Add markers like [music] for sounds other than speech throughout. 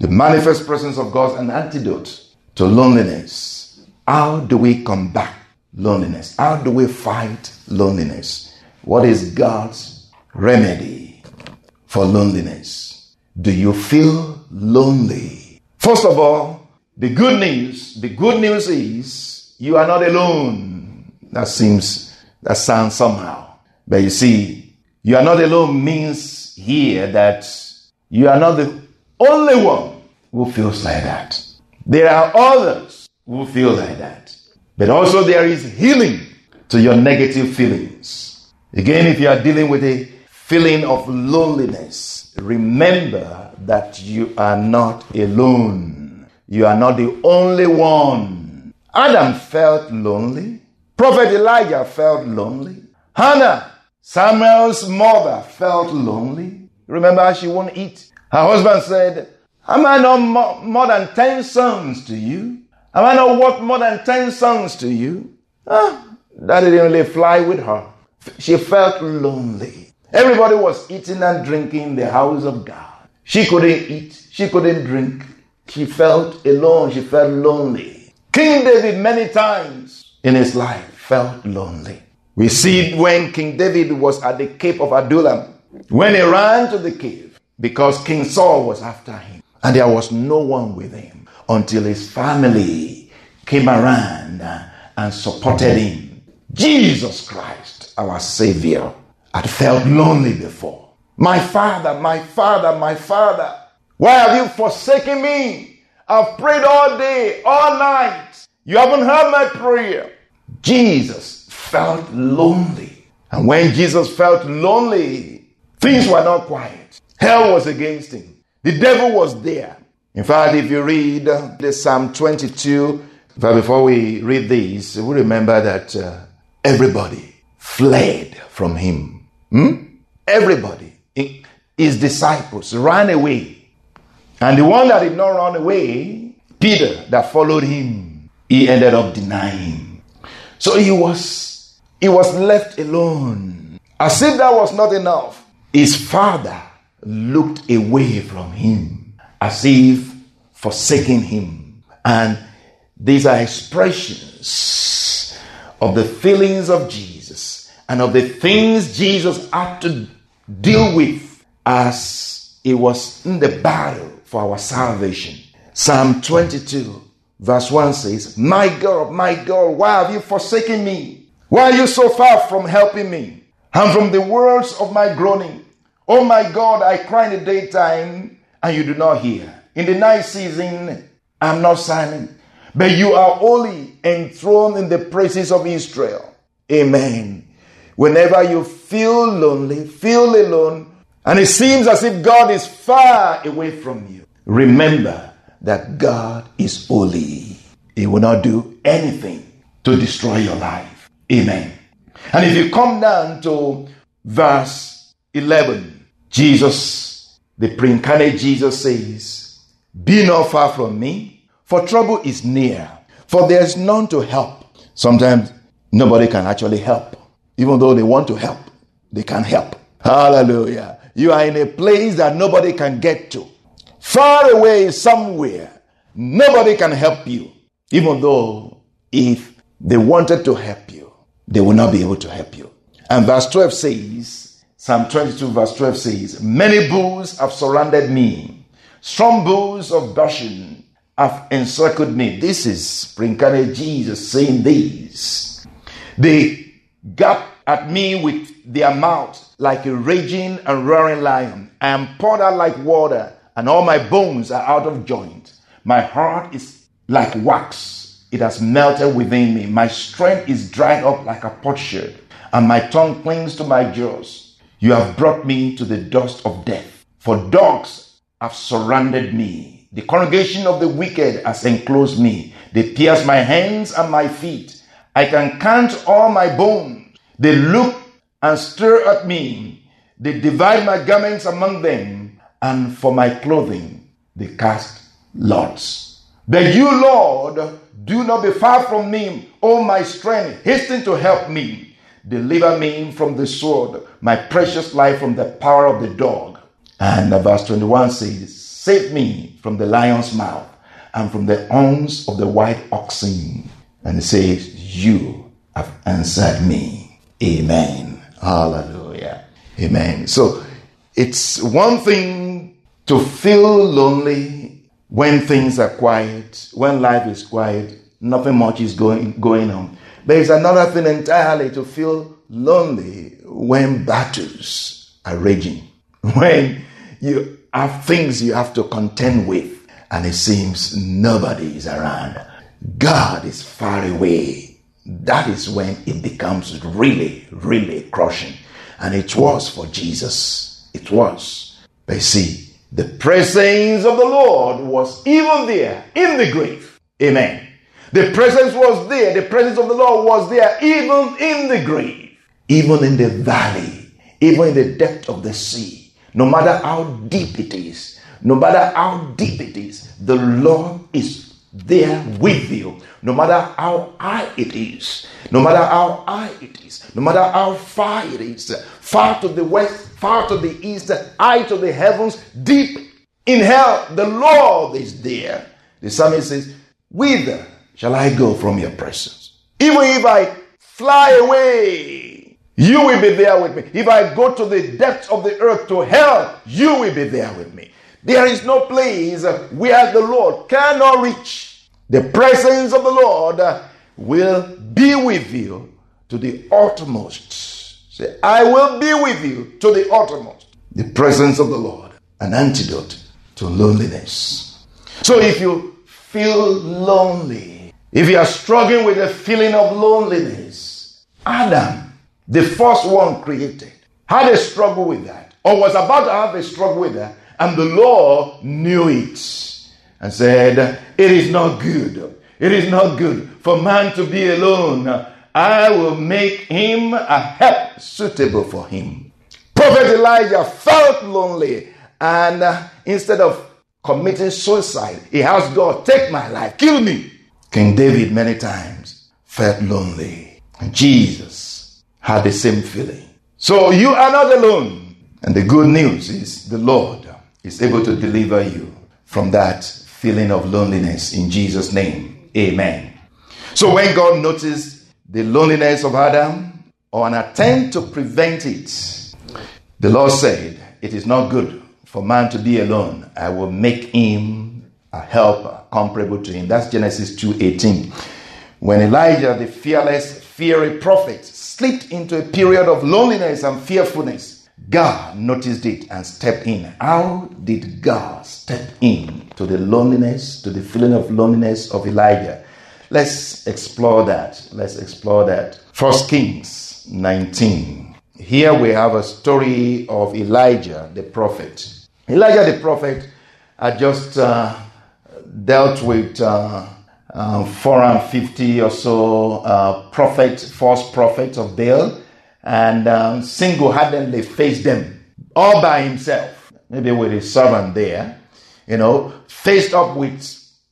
The manifest presence of God, an antidote to loneliness. How do we combat loneliness? How do we fight loneliness? What is God's remedy for loneliness? Do you feel lonely? First of all, the good news, the good news is you are not alone. That seems, that sounds somehow. But you see, you are not alone means here that you are not the only one who feels like that. There are others who feel like that. But also there is healing to your negative feelings. Again, if you are dealing with a feeling of loneliness, remember that you are not alone. You are not the only one. Adam felt lonely. Prophet Elijah felt lonely. Hannah, Samuel's mother, felt lonely. Remember, she won't eat. Her husband said, Am I not more, more than 10 sons to you? Am I not worth more than 10 sons to you? Ah, that didn't really fly with her. She felt lonely. Everybody was eating and drinking in the house of God. She couldn't eat. She couldn't drink. She felt alone. She felt lonely. King David, many times in his life, felt lonely. We see it when King David was at the cave of Adullam, when he ran to the cave because King Saul was after him. And there was no one with him until his family came around and supported him. Jesus Christ, our Savior, had felt lonely before. My Father, my Father, my Father, why have you forsaken me? I've prayed all day, all night. You haven't heard my prayer. Jesus felt lonely. And when Jesus felt lonely, things were not quiet. Hell was against him. The devil was there. In fact, if you read the Psalm 22, but before we read these, we remember that uh, everybody fled from him. Hmm? Everybody, his disciples, ran away. And the one that did not run away, Peter, that followed him, he ended up denying. So he was he was left alone. As if that was not enough, his father looked away from him as if forsaking him. And these are expressions of the feelings of Jesus and of the things Jesus had to deal with as he was in the battle for our salvation. Psalm 22, verse 1 says, My God, my God, why have you forsaken me? Why are you so far from helping me? And from the words of my groaning, Oh my God, I cry in the daytime and you do not hear. In the night season, I'm not silent. But you are holy, enthroned in the praises of Israel. Amen. Whenever you feel lonely, feel alone, and it seems as if God is far away from you, remember that God is holy. He will not do anything to destroy your life. Amen. And if you come down to verse 11, Jesus, the pre incarnate Jesus says, Be not far from me, for trouble is near, for there is none to help. Sometimes nobody can actually help. Even though they want to help, they can't help. Hallelujah. You are in a place that nobody can get to. Far away somewhere, nobody can help you. Even though if they wanted to help you, they will not be able to help you. And verse 12 says, Psalm 22, verse 12 says, Many bulls have surrounded me, strong bulls of Bashan have encircled me. This is pre-incarnate Jesus saying this. They gap at me with their mouth like a raging and roaring lion. I am poured out like water, and all my bones are out of joint. My heart is like wax, it has melted within me. My strength is dried up like a potsherd, and my tongue clings to my jaws. You have brought me to the dust of death, for dogs have surrounded me. The congregation of the wicked has enclosed me. They pierce my hands and my feet. I can count all my bones. They look and stare at me. They divide my garments among them, and for my clothing they cast lots. But you, Lord, do not be far from me, O my strength. Hasten to help me. Deliver me from the sword, my precious life from the power of the dog. And verse 21 says, Save me from the lion's mouth and from the horns of the white oxen. And it says, You have answered me. Amen. Hallelujah. Amen. So it's one thing to feel lonely when things are quiet, when life is quiet, nothing much is going, going on. But it's another thing entirely to feel lonely when battles are raging, [laughs] when you have things you have to contend with, and it seems nobody is around. God is far away. That is when it becomes really, really crushing. And it was for Jesus. It was. But you see, the presence of the Lord was even there in the grave. Amen. The presence was there. The presence of the Lord was there even in the grave, even in the valley, even in the depth of the sea. No matter how deep it is, no matter how deep it is, the Lord is there with you. No matter how high it is, no matter how high it is, no matter how far it is, far to the west, far to the east, high to the heavens, deep in hell, the Lord is there. The psalmist says, Whither shall I go from your presence? Even if I fly away, you will be there with me. If I go to the depths of the earth, to hell, you will be there with me. There is no place where the Lord cannot reach. The presence of the Lord will be with you to the uttermost. Say, I will be with you to the uttermost. The presence of the Lord, an antidote to loneliness. So if you feel lonely, if you are struggling with a feeling of loneliness, Adam, the first one created, had a struggle with that, or was about to have a struggle with that, and the Lord knew it and said, It is not good. It is not good for man to be alone. I will make him a help suitable for him. Prophet Elijah felt lonely, and uh, instead of committing suicide, he asked God, Take my life, kill me. King David, many times, felt lonely. And Jesus had the same feeling. So you are not alone. And the good news is the Lord is able to deliver you from that feeling of loneliness in Jesus' name. Amen. So when God noticed the loneliness of Adam or an attempt to prevent it, the Lord said, It is not good for man to be alone. I will make him a helper comparable to him. That's Genesis 2:18. When Elijah, the fearless, fiery prophet, slipped into a period of loneliness and fearfulness, God noticed it and stepped in. How did God step in to the loneliness, to the feeling of loneliness of Elijah? Let's explore that. Let's explore that. First Kings 19. Here we have a story of Elijah the prophet. Elijah the prophet had just uh, dealt with uh, uh, 450 or so uh, prophets, false prophets of Baal, and um, single handedly faced them all by himself, maybe with his servant there, you know, faced up with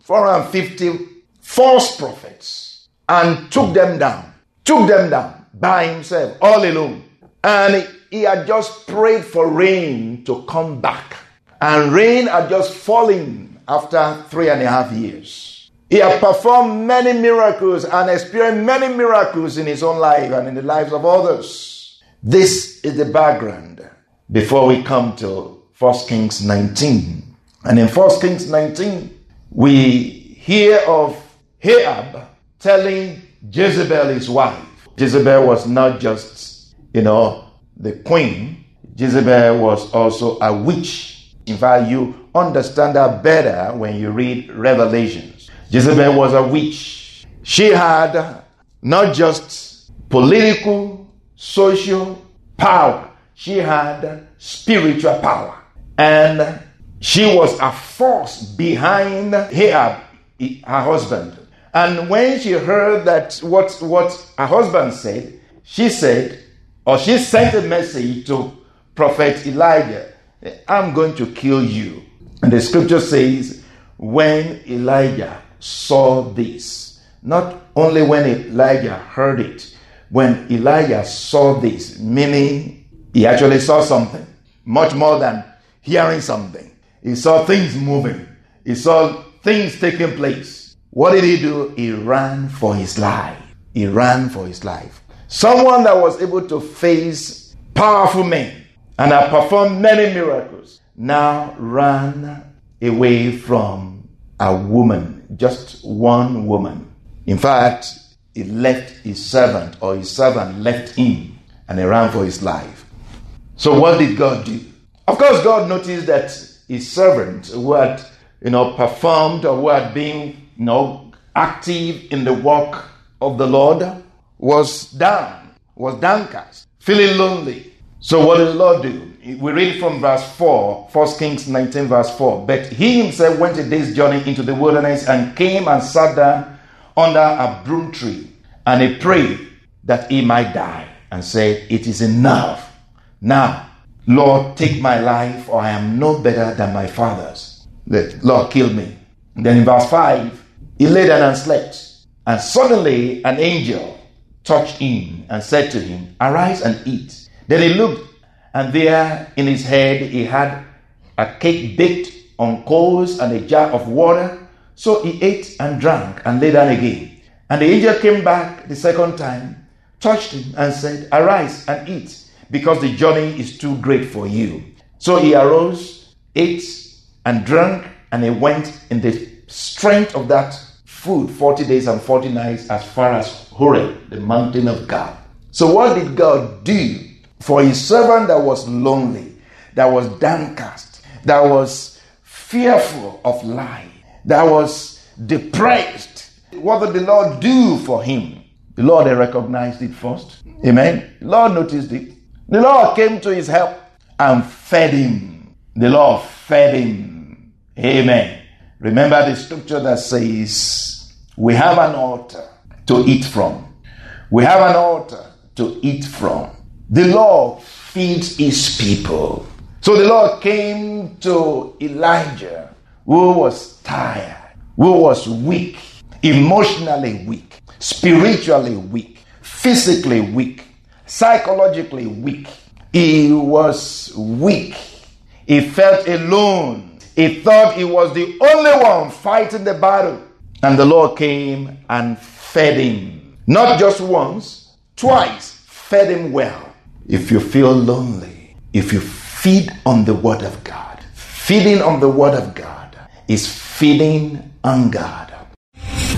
450 false prophets and took them down, took them down by himself, all alone. And he had just prayed for rain to come back. And rain had just fallen after three and a half years. He had performed many miracles and experienced many miracles in his own life and in the lives of others. This is the background before we come to 1 Kings 19. And in 1 Kings 19, we hear of Ahab telling Jezebel, his wife. Jezebel was not just, you know, the queen, Jezebel was also a witch. In fact, you understand that better when you read Revelations. Jezebel was a witch. She had not just political, social power, she had spiritual power. And she was a force behind Ahab, her husband. And when she heard that what, what her husband said, she said, or she sent a message to Prophet Elijah, I'm going to kill you. And the scripture says, when Elijah saw this, not only when Elijah heard it, when Elijah saw this, meaning he actually saw something, much more than hearing something. He saw things moving, he saw things taking place. What did he do? He ran for his life. He ran for his life. Someone that was able to face powerful men and have performed many miracles now ran away from a woman, just one woman. In fact, he left his servant, or his servant left him, and he ran for his life. So, what did God do? Of course, God noticed that his servant, who had you know, performed or who had been you know, active in the work of the Lord, was down, was downcast, feeling lonely. So, what did the Lord do? We read from verse 4, 1 Kings 19, verse 4. But he himself went a day's journey into the wilderness and came and sat down under a broom tree. And he prayed that he might die and said, It is enough. Now, Lord, take my life, or I am no better than my fathers. Lord kill me. Then in verse 5, he lay down and slept. And suddenly an angel touched him and said to him, Arise and eat. Then he looked, and there in his head he had a cake baked on coals and a jar of water. So he ate and drank and lay down again. And the angel came back the second time, touched him, and said, Arise and eat, because the journey is too great for you. So he arose, ate, and drank, and he went in the strength of that food 40 days and 40 nights as far as Horeb, the mountain of God. So, what did God do for his servant that was lonely, that was downcast, that was fearful of life, that was depressed? What did the Lord do for him? The Lord recognized it first. Amen. The Lord noticed it. The Lord came to his help and fed him. The Lord fed him. Amen. Remember the scripture that says, We have an altar to eat from. We have an altar to eat from. The Lord feeds his people. So the Lord came to Elijah, who was tired, who was weak, emotionally weak, spiritually weak, physically weak, psychologically weak. He was weak. He felt alone. He thought he was the only one fighting the battle. And the Lord came and fed him. Not just once, twice, fed him well. If you feel lonely, if you feed on the Word of God, feeding on the Word of God is feeding on God.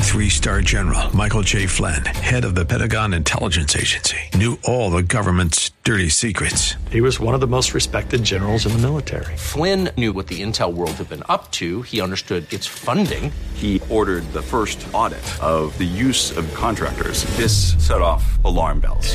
Three star general Michael J. Flynn, head of the Pentagon Intelligence Agency, knew all the government's dirty secrets. He was one of the most respected generals in the military. Flynn knew what the intel world had been up to, he understood its funding. He ordered the first audit of the use of contractors. This set off alarm bells.